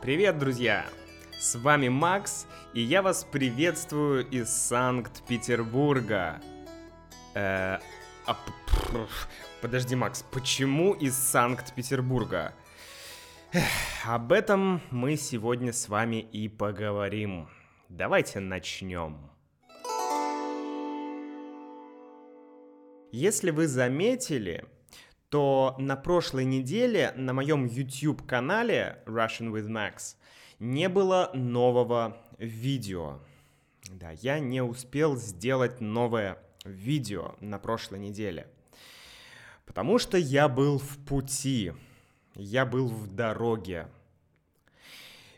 Привет, друзья! С вами Макс, и я вас приветствую из Санкт-Петербурга. Э, а, подожди, Макс, почему из Санкт-Петербурга? об этом мы сегодня с вами и поговорим. Давайте начнем. Если вы заметили, то на прошлой неделе на моем YouTube-канале Russian with Max не было нового видео. Да, я не успел сделать новое видео на прошлой неделе. Потому что я был в пути, я был в дороге.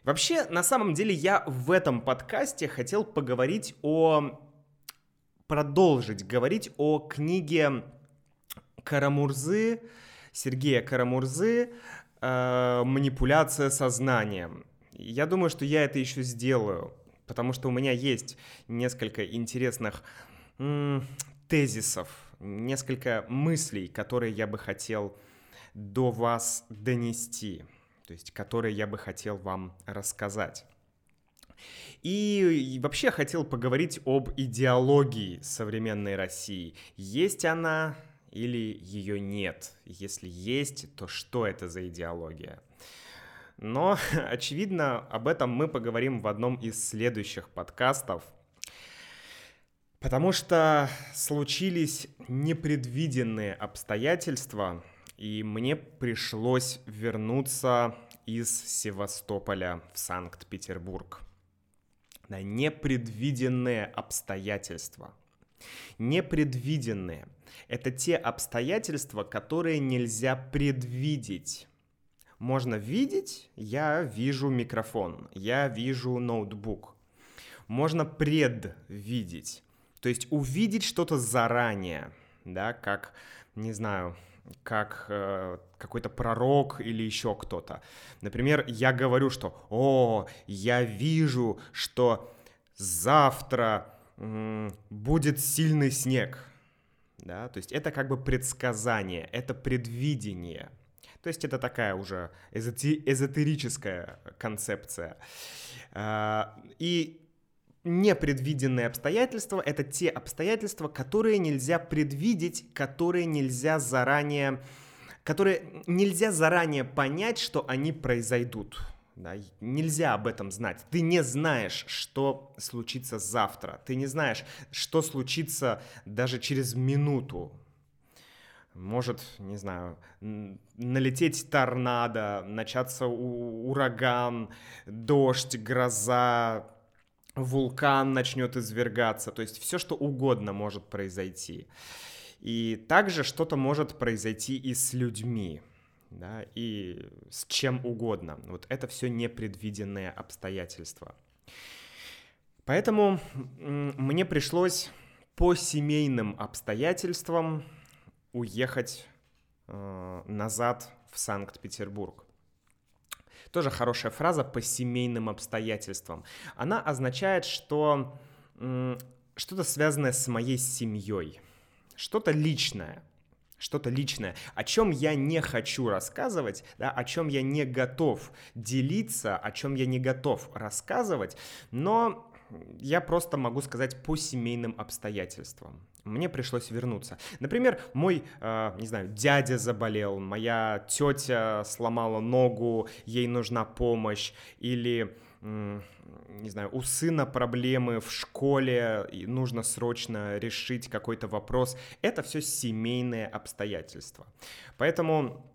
Вообще, на самом деле, я в этом подкасте хотел поговорить о... продолжить говорить о книге Карамурзы, Сергея Карамурзы э, «Манипуляция сознанием». Я думаю, что я это еще сделаю, потому что у меня есть несколько интересных м- тезисов, несколько мыслей, которые я бы хотел до вас донести, то есть которые я бы хотел вам рассказать. И вообще хотел поговорить об идеологии современной России. Есть она, или ее нет? Если есть, то что это за идеология? Но, очевидно, об этом мы поговорим в одном из следующих подкастов, потому что случились непредвиденные обстоятельства, и мне пришлось вернуться из Севастополя в Санкт-Петербург. Да, непредвиденные обстоятельства. Непредвиденные — это те обстоятельства, которые нельзя предвидеть. Можно видеть, я вижу микрофон, я вижу ноутбук. Можно предвидеть, то есть увидеть что-то заранее, да, как, не знаю, как э, какой-то пророк или еще кто-то. Например, я говорю, что «О, я вижу, что завтра м- будет сильный снег» да, то есть это как бы предсказание, это предвидение. То есть это такая уже эзотерическая концепция. А, и непредвиденные обстоятельства — это те обстоятельства, которые нельзя предвидеть, которые нельзя заранее, которые нельзя заранее понять, что они произойдут. Да, нельзя об этом знать. Ты не знаешь, что случится завтра. Ты не знаешь, что случится даже через минуту. Может, не знаю, налететь торнадо, начаться ураган, дождь, гроза, вулкан начнет извергаться. То есть все, что угодно может произойти. И также что-то может произойти и с людьми да, и с чем угодно. Вот это все непредвиденные обстоятельства. Поэтому мне пришлось по семейным обстоятельствам уехать э, назад в Санкт-Петербург. Тоже хорошая фраза по семейным обстоятельствам. Она означает, что э, что-то связанное с моей семьей, что-то личное что-то личное, о чем я не хочу рассказывать, да, о чем я не готов делиться, о чем я не готов рассказывать, но я просто могу сказать по семейным обстоятельствам. Мне пришлось вернуться. Например, мой, э, не знаю, дядя заболел, моя тетя сломала ногу, ей нужна помощь, или не знаю, у сына проблемы в школе, и нужно срочно решить какой-то вопрос. Это все семейные обстоятельства. Поэтому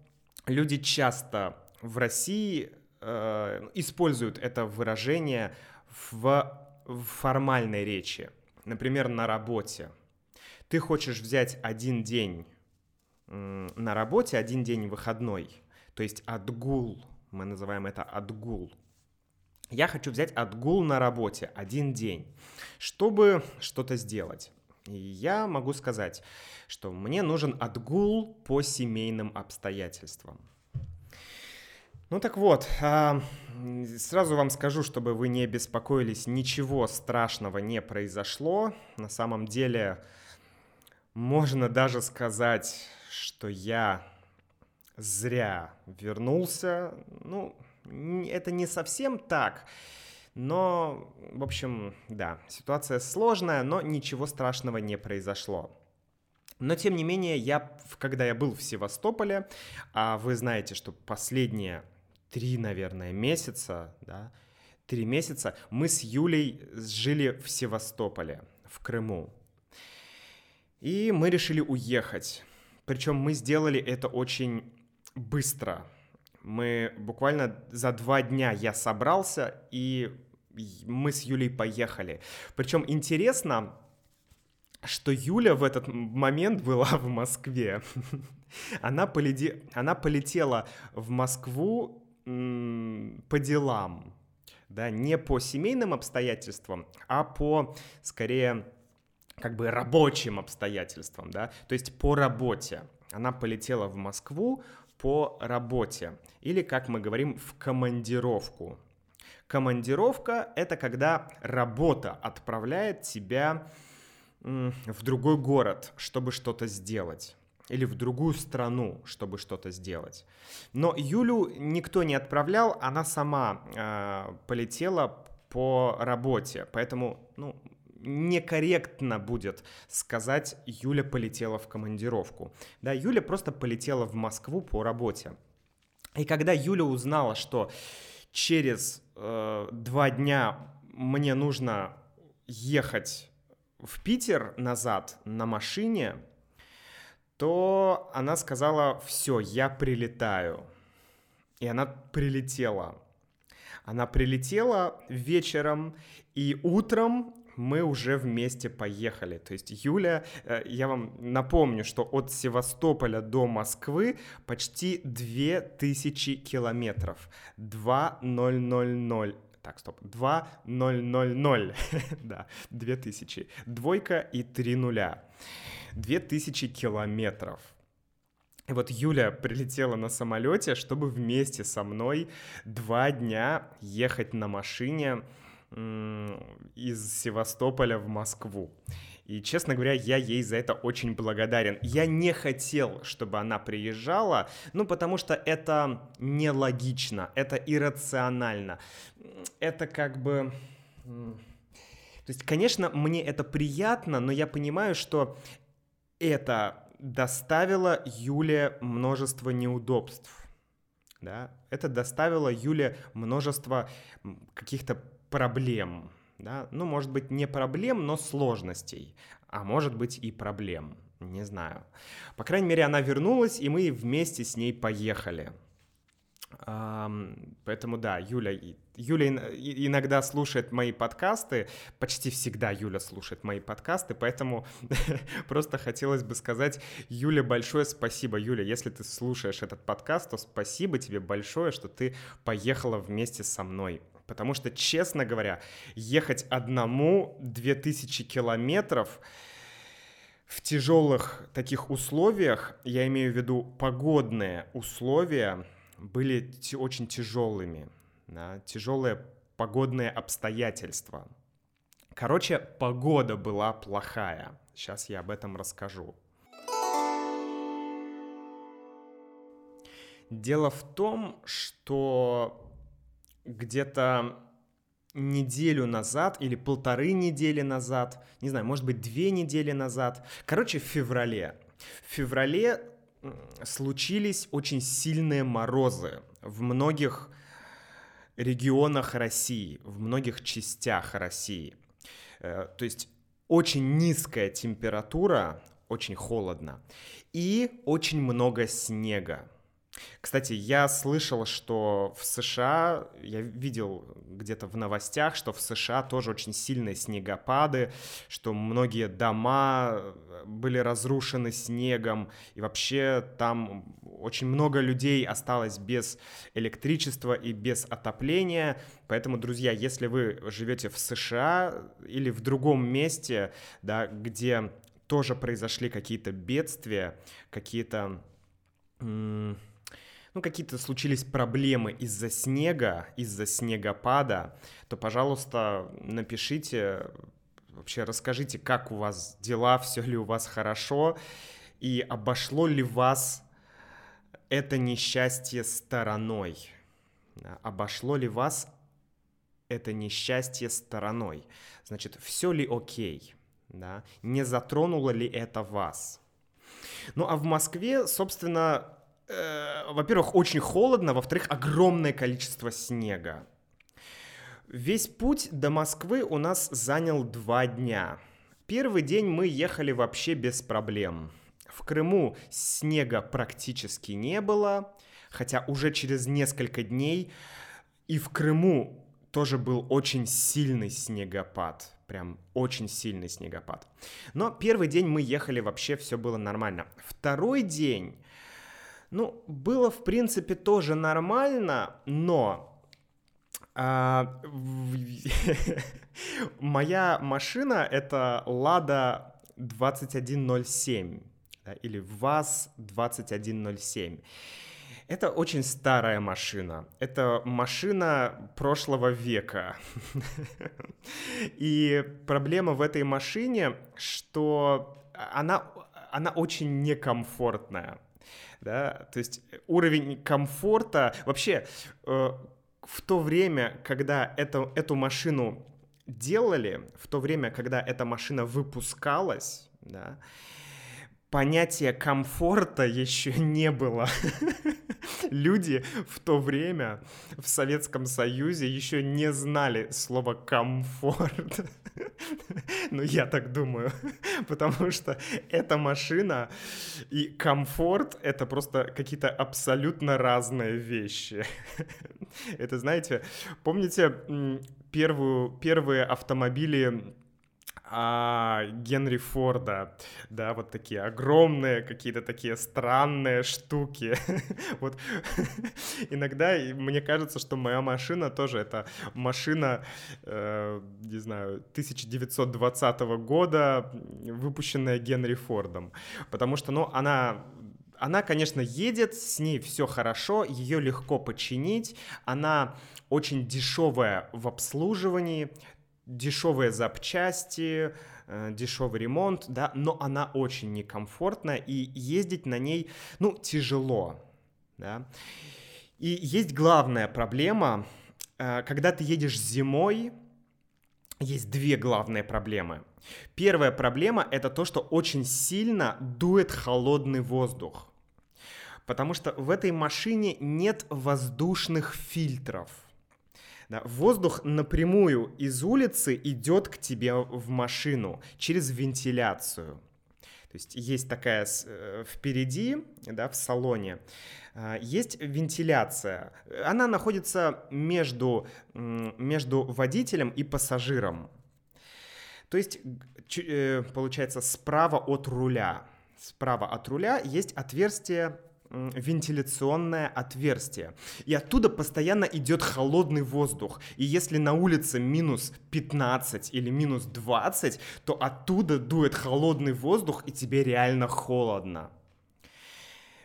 люди часто в России э, используют это выражение в, в формальной речи. Например, на работе. Ты хочешь взять один день э, на работе, один день выходной, то есть отгул, мы называем это отгул – я хочу взять отгул на работе один день, чтобы что-то сделать. И я могу сказать, что мне нужен отгул по семейным обстоятельствам. Ну так вот, а, сразу вам скажу, чтобы вы не беспокоились, ничего страшного не произошло. На самом деле, можно даже сказать, что я зря вернулся. Ну, Это не совсем так, но, в общем, да, ситуация сложная, но ничего страшного не произошло. Но, тем не менее, я, когда я был в Севастополе, а вы знаете, что последние три, наверное, месяца, да, три месяца мы с Юлей жили в Севастополе, в Крыму. И мы решили уехать. Причем мы сделали это очень быстро. Мы буквально за два дня я собрался, и мы с Юлей поехали. Причем интересно, что Юля в этот момент была в Москве. Она, поледи... Она полетела в Москву по делам, да, не по семейным обстоятельствам, а по, скорее, как бы рабочим обстоятельствам, да, то есть по работе. Она полетела в Москву по работе, или, как мы говорим, в командировку. Командировка — это когда работа отправляет тебя в другой город, чтобы что-то сделать или в другую страну, чтобы что-то сделать. Но Юлю никто не отправлял, она сама э, полетела по работе, поэтому ну, некорректно будет сказать, Юля полетела в командировку. Да, Юля просто полетела в Москву по работе. И когда Юля узнала, что через э, два дня мне нужно ехать в Питер назад на машине, то она сказала, все, я прилетаю. И она прилетела. Она прилетела вечером, и утром мы уже вместе поехали. То есть Юля, э, я вам напомню, что от Севастополя до Москвы почти 2000 километров. 2000 так, стоп. 2 0 0 0. да, 2000. Двойка и три нуля. 2000 километров. И вот Юля прилетела на самолете, чтобы вместе со мной два дня ехать на машине из Севастополя в Москву. И, честно говоря, я ей за это очень благодарен. Я не хотел, чтобы она приезжала, ну, потому что это нелогично, это иррационально. Это как бы... То есть, конечно, мне это приятно, но я понимаю, что это доставило Юле множество неудобств. Да? Это доставило Юле множество каких-то проблем да, ну, может быть, не проблем, но сложностей, а может быть и проблем, не знаю. По крайней мере, она вернулась, и мы вместе с ней поехали. Поэтому да, Юля, Юля иногда слушает мои подкасты, почти всегда Юля слушает мои подкасты, поэтому просто хотелось бы сказать Юле большое спасибо. Юля, если ты слушаешь этот подкаст, то спасибо тебе большое, что ты поехала вместе со мной Потому что, честно говоря, ехать одному 2000 километров в тяжелых таких условиях, я имею в виду погодные условия, были очень тяжелыми. Да, тяжелые погодные обстоятельства. Короче, погода была плохая. Сейчас я об этом расскажу. Дело в том, что где-то неделю назад или полторы недели назад, не знаю, может быть, две недели назад, короче, в феврале. В феврале случились очень сильные морозы в многих регионах России, в многих частях России. Э, то есть очень низкая температура, очень холодно, и очень много снега. Кстати, я слышал, что в США, я видел где-то в новостях, что в США тоже очень сильные снегопады, что многие дома э, были разрушены снегом, и вообще там очень много людей осталось без электричества и без отопления. Поэтому, друзья, если вы живете в США или в другом месте, да, где тоже произошли какие-то бедствия, какие-то ну, какие-то случились проблемы из-за снега, из-за снегопада, то, пожалуйста, напишите, вообще расскажите, как у вас дела, все ли у вас хорошо, и обошло ли вас это несчастье стороной. Обошло ли вас это несчастье стороной? Значит, все ли окей? Да? Не затронуло ли это вас? Ну а в Москве, собственно, э, во-первых, очень холодно, во-вторых, огромное количество снега. Весь путь до Москвы у нас занял два дня. Первый день мы ехали вообще без проблем. В Крыму снега практически не было, хотя уже через несколько дней и в Крыму тоже был очень сильный снегопад. Прям очень сильный снегопад. Но первый день мы ехали, вообще все было нормально. Второй день, ну, было в принципе тоже нормально, но а, моя машина это Лада 2107 да, или ВАЗ 2107. Это очень старая машина. Это машина прошлого века. И проблема в этой машине, что она, она очень некомфортная. Да? То есть уровень комфорта... Вообще, э, в то время, когда это, эту машину делали, в то время, когда эта машина выпускалась, да, понятия комфорта еще не было. Люди в то время в Советском Союзе еще не знали слова комфорт. Ну, я так думаю. Потому что эта машина и комфорт — это просто какие-то абсолютно разные вещи. Это, знаете, помните первую, первые автомобили а, Генри Форда, да, вот такие огромные какие-то такие странные штуки. вот иногда мне кажется, что моя машина тоже это машина, э, не знаю, 1920 года, выпущенная Генри Фордом, потому что, ну, она она, конечно, едет, с ней все хорошо, ее легко починить, она очень дешевая в обслуживании, дешевые запчасти, э, дешевый ремонт, да, но она очень некомфортная, и ездить на ней, ну, тяжело, да. И есть главная проблема, э, когда ты едешь зимой, есть две главные проблемы. Первая проблема — это то, что очень сильно дует холодный воздух. Потому что в этой машине нет воздушных фильтров — да, воздух напрямую из улицы идет к тебе в машину через вентиляцию. То есть есть такая э, впереди, да, в салоне, а, есть вентиляция. Она находится между, между водителем и пассажиром. То есть, э, получается, справа от руля. Справа от руля есть отверстие вентиляционное отверстие. И оттуда постоянно идет холодный воздух. И если на улице минус 15 или минус 20, то оттуда дует холодный воздух, и тебе реально холодно.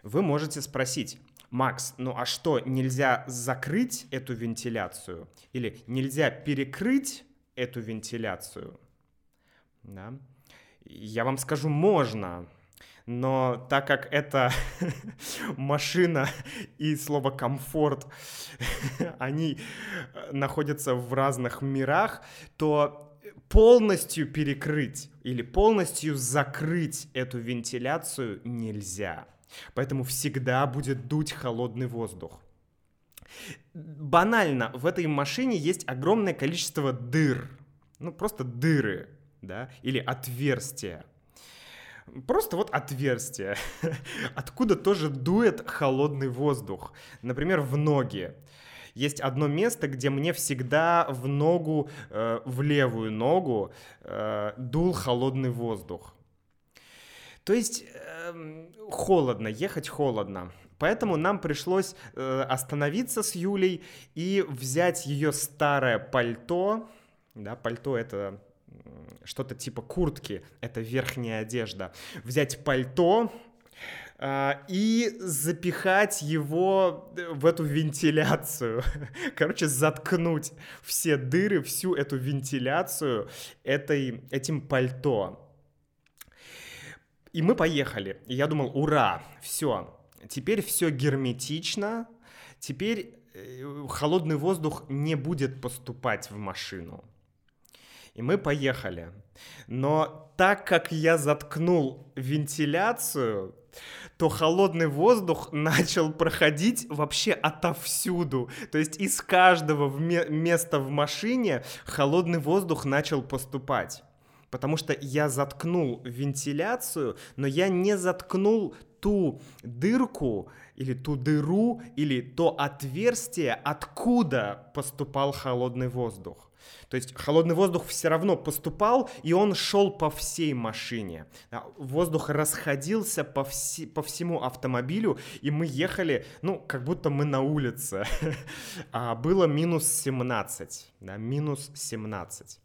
Вы можете спросить, Макс, ну а что, нельзя закрыть эту вентиляцию? Или нельзя перекрыть эту вентиляцию? Да? Я вам скажу, можно, но так как это машина и слово комфорт, они э, находятся в разных мирах, то полностью перекрыть или полностью закрыть эту вентиляцию нельзя. Поэтому всегда будет дуть холодный воздух. Банально, в этой машине есть огромное количество дыр. Ну, просто дыры, да, или отверстия. Просто вот отверстие, откуда тоже дует холодный воздух. Например, в ноги. Есть одно место, где мне всегда в ногу, э, в левую ногу э, дул холодный воздух. То есть э, холодно, ехать холодно. Поэтому нам пришлось э, остановиться с Юлей и взять ее старое пальто. Да, пальто это что-то типа куртки, это верхняя одежда, взять пальто, а, и запихать его в эту вентиляцию. Короче, заткнуть все дыры, всю эту вентиляцию этой, этим пальто. И мы поехали. И я думал, ура, все, теперь все герметично, теперь э, холодный воздух не будет поступать в машину. И мы поехали. Но так как я заткнул вентиляцию, то холодный воздух начал проходить вообще отовсюду. То есть из каждого места в машине холодный воздух начал поступать. Потому что я заткнул вентиляцию, но я не заткнул ту дырку или ту дыру или то отверстие, откуда поступал холодный воздух. То есть холодный воздух все равно поступал, и он шел по всей машине. Воздух расходился по, вси, по всему автомобилю, и мы ехали, ну, как будто мы на улице. а было минус 17, да, минус 17.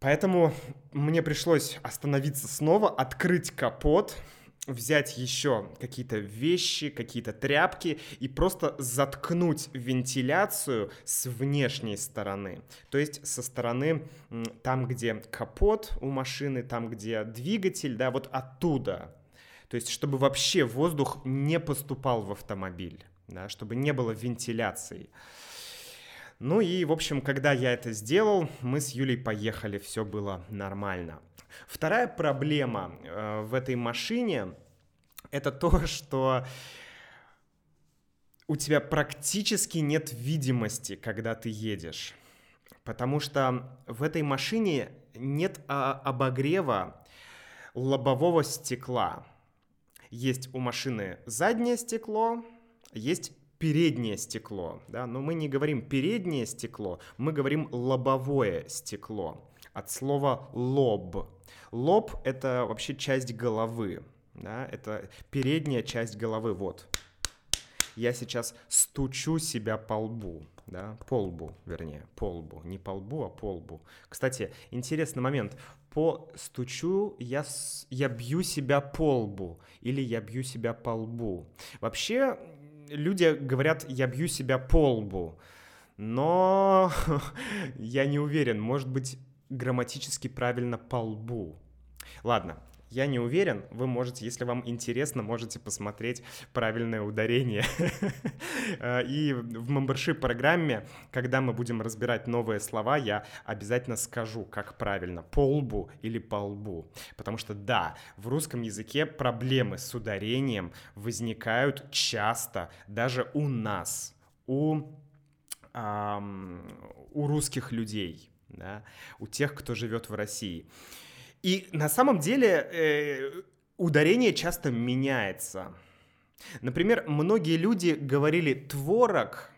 Поэтому мне пришлось остановиться снова, открыть капот, взять еще какие-то вещи, какие-то тряпки и просто заткнуть вентиляцию с внешней стороны. То есть со стороны там, где капот у машины, там, где двигатель, да, вот оттуда. То есть чтобы вообще воздух не поступал в автомобиль, да, чтобы не было вентиляции. Ну и, в общем, когда я это сделал, мы с Юлей поехали, все было нормально. Вторая проблема э, в этой машине это то, что у тебя практически нет видимости, когда ты едешь. Потому что в этой машине нет а, обогрева лобового стекла. Есть у машины заднее стекло, есть переднее стекло, да, но мы не говорим переднее стекло, мы говорим лобовое стекло от слова лоб. Лоб — это вообще часть головы, да, это передняя часть головы, вот. Я сейчас стучу себя по лбу, да, по лбу, вернее, по лбу, не по лбу, а по лбу. Кстати, интересный момент, по стучу я, я бью себя по лбу или я бью себя по лбу. Вообще, люди говорят, я бью себя по лбу, но я не уверен, может быть, грамматически правильно по лбу. Ладно, я не уверен, вы можете, если вам интересно, можете посмотреть правильное ударение. И в мембершип программе, когда мы будем разбирать новые слова, я обязательно скажу, как правильно, по лбу или по лбу. Потому что да, в русском языке проблемы с ударением возникают часто, даже у нас, у, у русских людей, да, у тех, кто живет в России. И на самом деле э, ударение часто меняется. Например, многие люди говорили творог,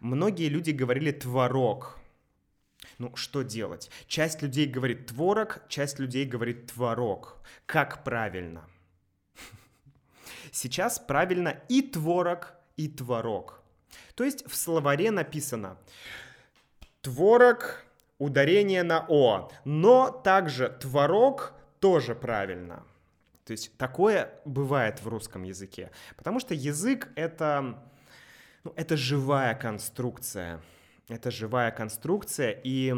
многие люди говорили творог. Ну, что делать? Часть людей говорит творог, часть людей говорит творог. Как правильно? Сейчас правильно и творог, и творог. То есть в словаре написано творог ударение на «о». Но также творог тоже правильно. То есть такое бывает в русском языке. Потому что язык — это, ну, это живая конструкция. Это живая конструкция, и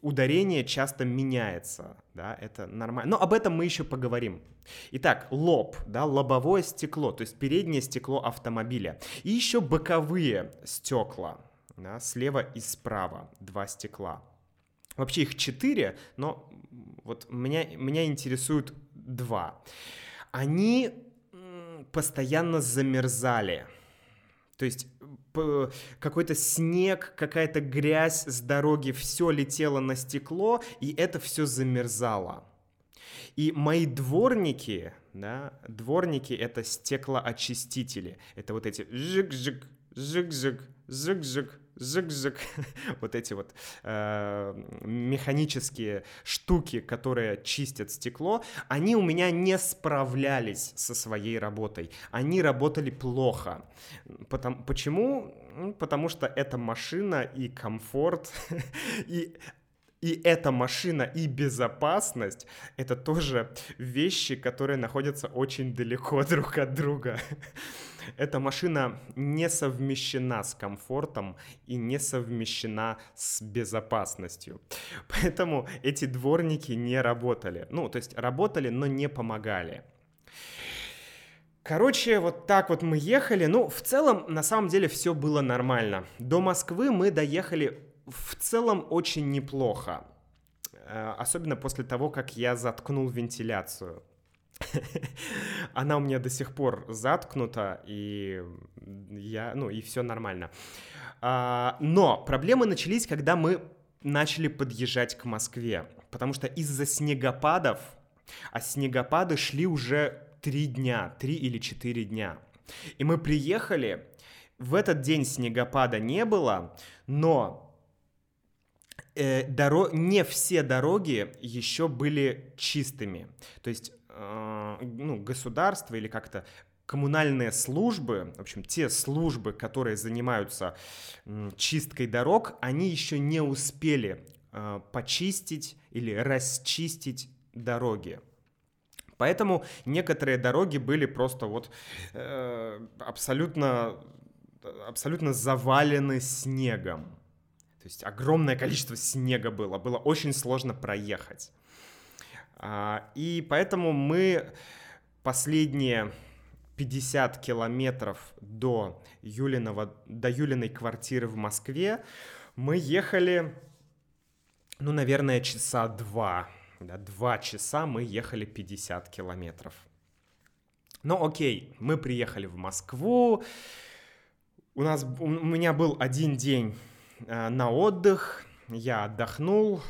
ударение часто меняется, да, это нормально. Но об этом мы еще поговорим. Итак, лоб, да, лобовое стекло, то есть переднее стекло автомобиля. И еще боковые стекла, да, слева и справа, два стекла. Вообще их четыре, но вот меня, меня интересуют два. Они постоянно замерзали. То есть какой-то снег, какая-то грязь с дороги, все летело на стекло, и это все замерзало. И мои дворники, да, дворники это стеклоочистители. Это вот эти жик-жик, жик-жик, жик-жик, зык-зык, вот эти вот э, механические штуки, которые чистят стекло, они у меня не справлялись со своей работой. Они работали плохо. Потому, почему? Потому что эта машина и комфорт, и и эта машина и безопасность — это тоже вещи, которые находятся очень далеко друг от друга эта машина не совмещена с комфортом и не совмещена с безопасностью. Поэтому эти дворники не работали. Ну, то есть работали, но не помогали. Короче, вот так вот мы ехали. Ну, в целом, на самом деле, все было нормально. До Москвы мы доехали в целом очень неплохо. Э, особенно после того, как я заткнул вентиляцию. Она у меня до сих пор заткнута, и я, ну, и все нормально. А, но проблемы начались, когда мы начали подъезжать к Москве, потому что из-за снегопадов, а снегопады шли уже три дня, три или четыре дня. И мы приехали, в этот день снегопада не было, но э, доро... не все дороги еще были чистыми. То есть ну, государство или как-то коммунальные службы, в общем, те службы, которые занимаются чисткой дорог, они еще не успели э, почистить или расчистить дороги. Поэтому некоторые дороги были просто вот э, абсолютно, абсолютно завалены снегом. То есть огромное количество снега было, было очень сложно проехать. А, и поэтому мы последние 50 километров до, Юлиного, до Юлиной квартиры в Москве мы ехали, ну, наверное, часа два. Да, два часа мы ехали 50 километров. Ну окей, мы приехали в Москву, у нас, у меня был один день э, на отдых, я отдохнул,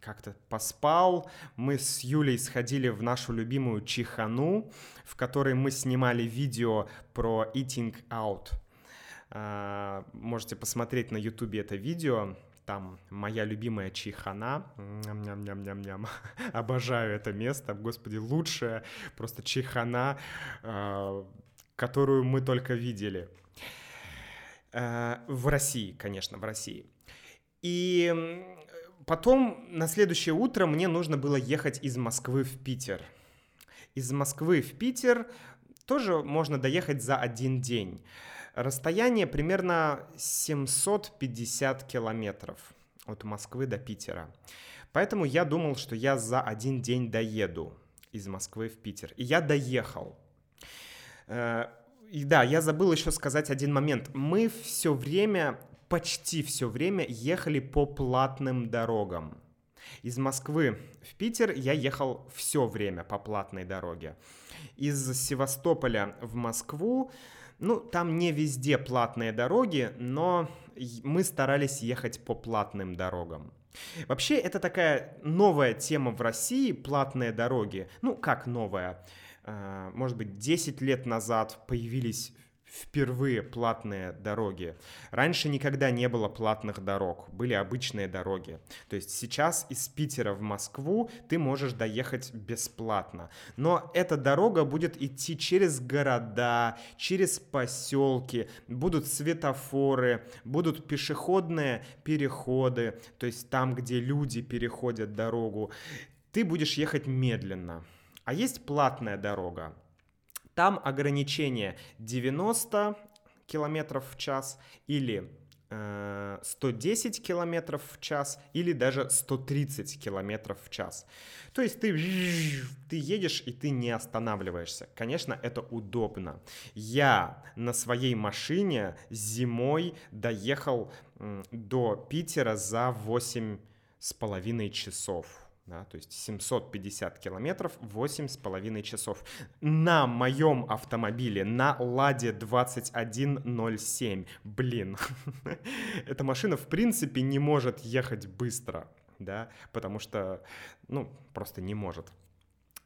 как-то поспал. Мы с Юлей сходили в нашу любимую Чихану, в которой мы снимали видео про eating out. Э, можете посмотреть на ютубе это видео там моя любимая чихана, ням-ням-ням-ням, обожаю это место, господи, лучшая просто чихана, э, которую мы только видели. Э, в России, конечно, в России. И потом на следующее утро мне нужно было ехать из Москвы в Питер. Из Москвы в Питер тоже можно доехать за один день. Расстояние примерно 750 километров от Москвы до Питера. Поэтому я думал, что я за один день доеду из Москвы в Питер. И я доехал. Э, и да, я забыл еще сказать один момент. Мы все время, почти все время ехали по платным дорогам. Из Москвы в Питер я ехал все время по платной дороге. Из Севастополя в Москву ну, там не везде платные дороги, но мы старались ехать по платным дорогам. Вообще, это такая новая тема в России, платные дороги. Ну, как новая? А, может быть, 10 лет назад появились впервые платные дороги. Раньше никогда не было платных дорог, были обычные дороги. То есть сейчас из Питера в Москву ты можешь доехать бесплатно. Но эта дорога будет идти через города, через поселки, будут светофоры, будут пешеходные переходы, то есть там, где люди переходят дорогу. Ты будешь ехать медленно. А есть платная дорога. Там ограничение 90 километров в час или 110 э, километров в час или даже 130 километров в час. То есть ты, ты едешь и ты не останавливаешься. Конечно, это удобно. Я на своей машине зимой доехал до Питера за 8 с половиной часов да, то есть 750 километров, 8,5 часов. На моем автомобиле, на Ладе 2107, блин, эта машина в принципе не может ехать быстро, да, потому что, ну, просто не может.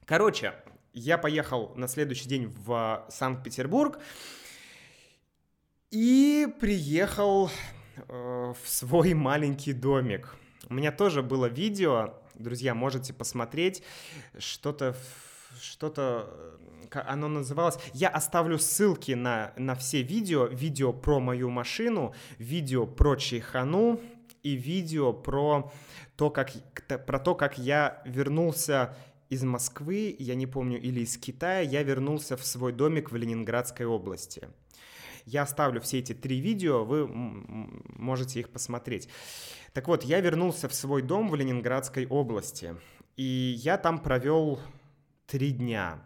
Короче, я поехал на следующий день в Санкт-Петербург и приехал э, в свой маленький домик. У меня тоже было видео, друзья, можете посмотреть что-то что-то, э, оно называлось, я оставлю ссылки на, на все видео, видео про мою машину, видео про Чайхану и видео про то, как, про то, как я вернулся из Москвы, я не помню, или из Китая, я вернулся в свой домик в Ленинградской области. Я оставлю все эти три видео, вы можете их посмотреть. Так вот, я вернулся в свой дом в Ленинградской области, и я там провел три дня.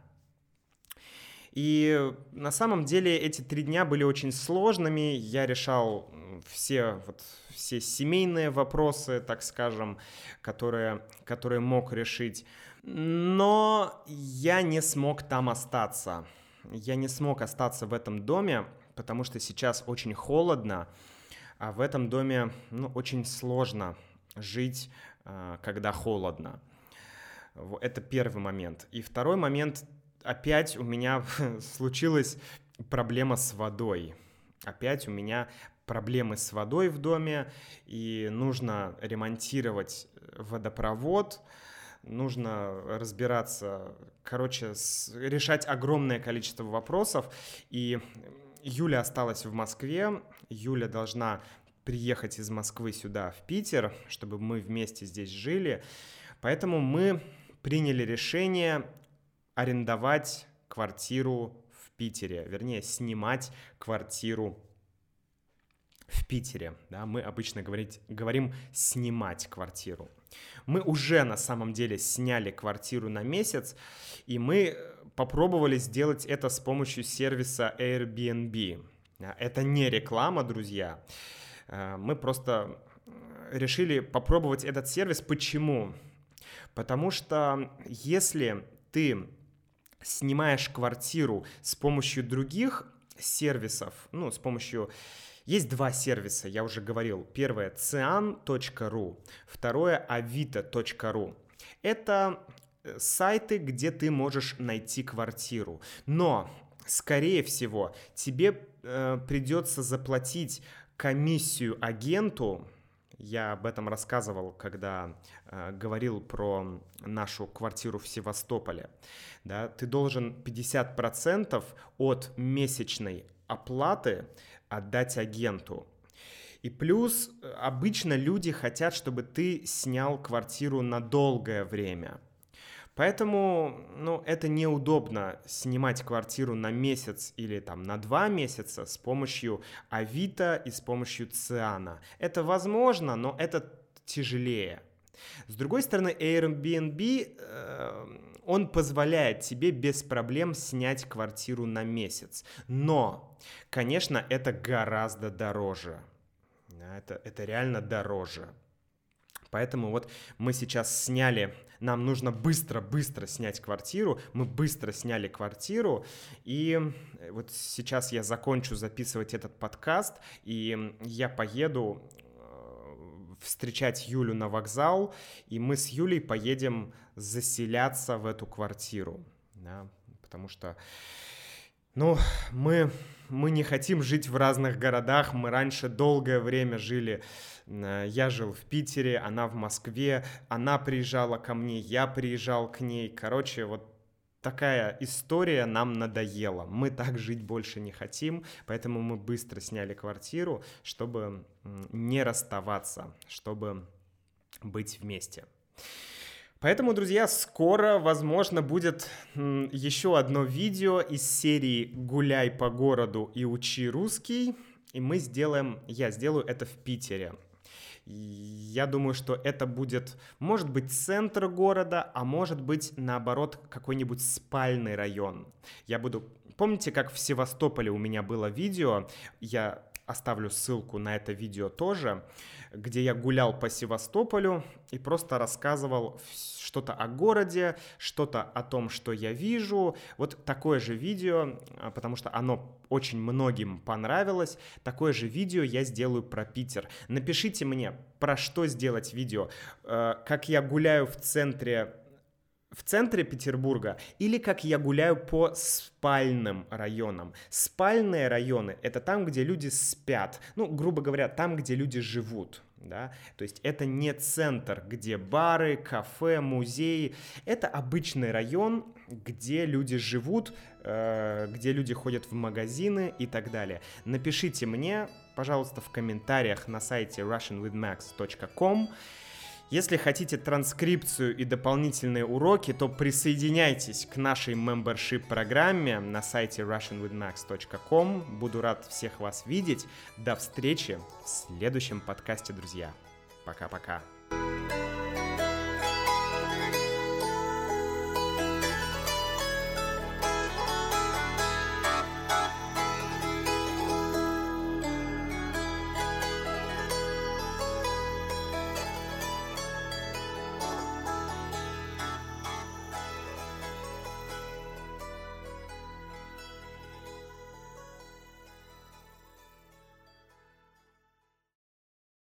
И на самом деле эти три дня были очень сложными. Я решал все, вот, все семейные вопросы, так скажем, которые, которые мог решить. Но я не смог там остаться. Я не смог остаться в этом доме, потому что сейчас очень холодно, а в этом доме ну, очень сложно жить, а, когда холодно. Это первый момент. И второй момент, опять у меня случилась проблема с водой. Опять у меня проблемы с водой в доме, и нужно ремонтировать водопровод, нужно разбираться, короче, с, решать огромное количество вопросов. И Юля осталась в Москве, Юля должна приехать из Москвы сюда, в Питер, чтобы мы вместе здесь жили. Поэтому мы приняли решение арендовать квартиру в Питере, вернее, снимать квартиру в Питере. Да, мы обычно говорить, говорим снимать квартиру. Мы уже на самом деле сняли квартиру на месяц, и мы попробовали сделать это с помощью сервиса Airbnb. Это не реклама, друзья. Э, мы просто решили попробовать этот сервис. Почему? Потому что если ты снимаешь квартиру с помощью других сервисов, ну, с помощью... Есть два сервиса, я уже говорил. Первое — cian.ru, второе — avito.ru. Это э, сайты, где ты можешь найти квартиру. Но, скорее всего, тебе э, придется заплатить комиссию агенту, я об этом рассказывал, когда э, говорил про нашу квартиру в Севастополе. Да, ты должен 50% от месячной оплаты отдать агенту. И плюс э, обычно люди хотят, чтобы ты снял квартиру на долгое время. Поэтому, ну, это неудобно снимать квартиру на месяц или там на два месяца с помощью Авито и с помощью Циана. Это возможно, но это тяжелее. С другой стороны, Airbnb, э, он позволяет тебе без проблем снять квартиру на месяц. Но, конечно, это гораздо дороже. Это, это реально дороже. Поэтому вот мы сейчас сняли, нам нужно быстро-быстро снять квартиру, мы быстро сняли квартиру, и вот сейчас я закончу записывать этот подкаст, и я поеду э, встречать Юлю на вокзал, и мы с Юлей поедем заселяться в эту квартиру, да, потому что, ну, мы, мы не хотим жить в разных городах, мы раньше долгое время жили Э, я жил в Питере, она в Москве, она приезжала ко мне, я приезжал к ней. Короче, вот такая история нам надоела. Мы так жить больше не хотим, поэтому мы быстро сняли квартиру, чтобы не расставаться, чтобы быть вместе. Поэтому, друзья, скоро, возможно, будет еще одно видео из серии «Гуляй по городу и учи русский». И мы сделаем, я сделаю это в Питере. Я думаю, что это будет, может быть, центр города, а может быть, наоборот, какой-нибудь спальный район. Я буду... Помните, как в Севастополе у меня было видео? Я оставлю ссылку на это видео тоже, где я гулял по Севастополю и просто рассказывал что-то о городе, что-то о том, что я вижу. Вот такое же видео, а, потому что оно очень многим понравилось. Такое же видео я сделаю про Питер. Напишите мне, про что сделать видео. Э, как я гуляю в центре в центре Петербурга или как я гуляю по спальным районам. Спальные районы — это там, где люди спят. Ну, грубо говоря, там, где люди живут. Да? То есть это не центр, где бары, кафе, музеи. Это обычный район, где люди живут, э, где люди ходят в магазины и так далее. Напишите мне, пожалуйста, в комментариях на сайте russianwithmax.com. Если хотите транскрипцию и дополнительные уроки, то присоединяйтесь к нашей membership программе на сайте russianwithmax.com. Буду рад всех вас видеть. До встречи в следующем подкасте, друзья. Пока-пока.